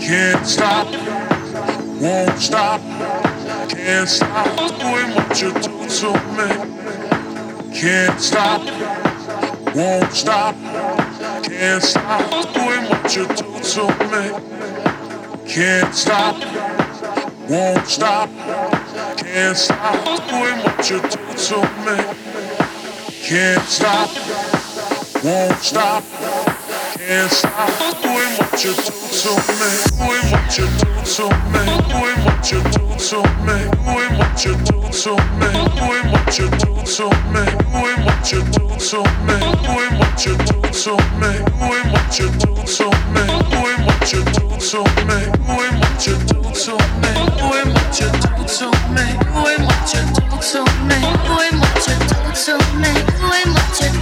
Can't stop, won't stop, can't stop doing what you do to me. Can't stop, won't stop, can't stop doing what you do to me. Can't stop, won't stop, can't stop doing what you do to me. Can't stop, won't stop. Can't stop doing what you do to me, doing what you do to me, doing what you do to me, doing what you do to me, doing what you do to me, doing what you do to me, doing what you do to me, doing what you do to me, doing what you do to me, doing what you do to me, doing what you do to me, doing what you do to me, doing what you do to me.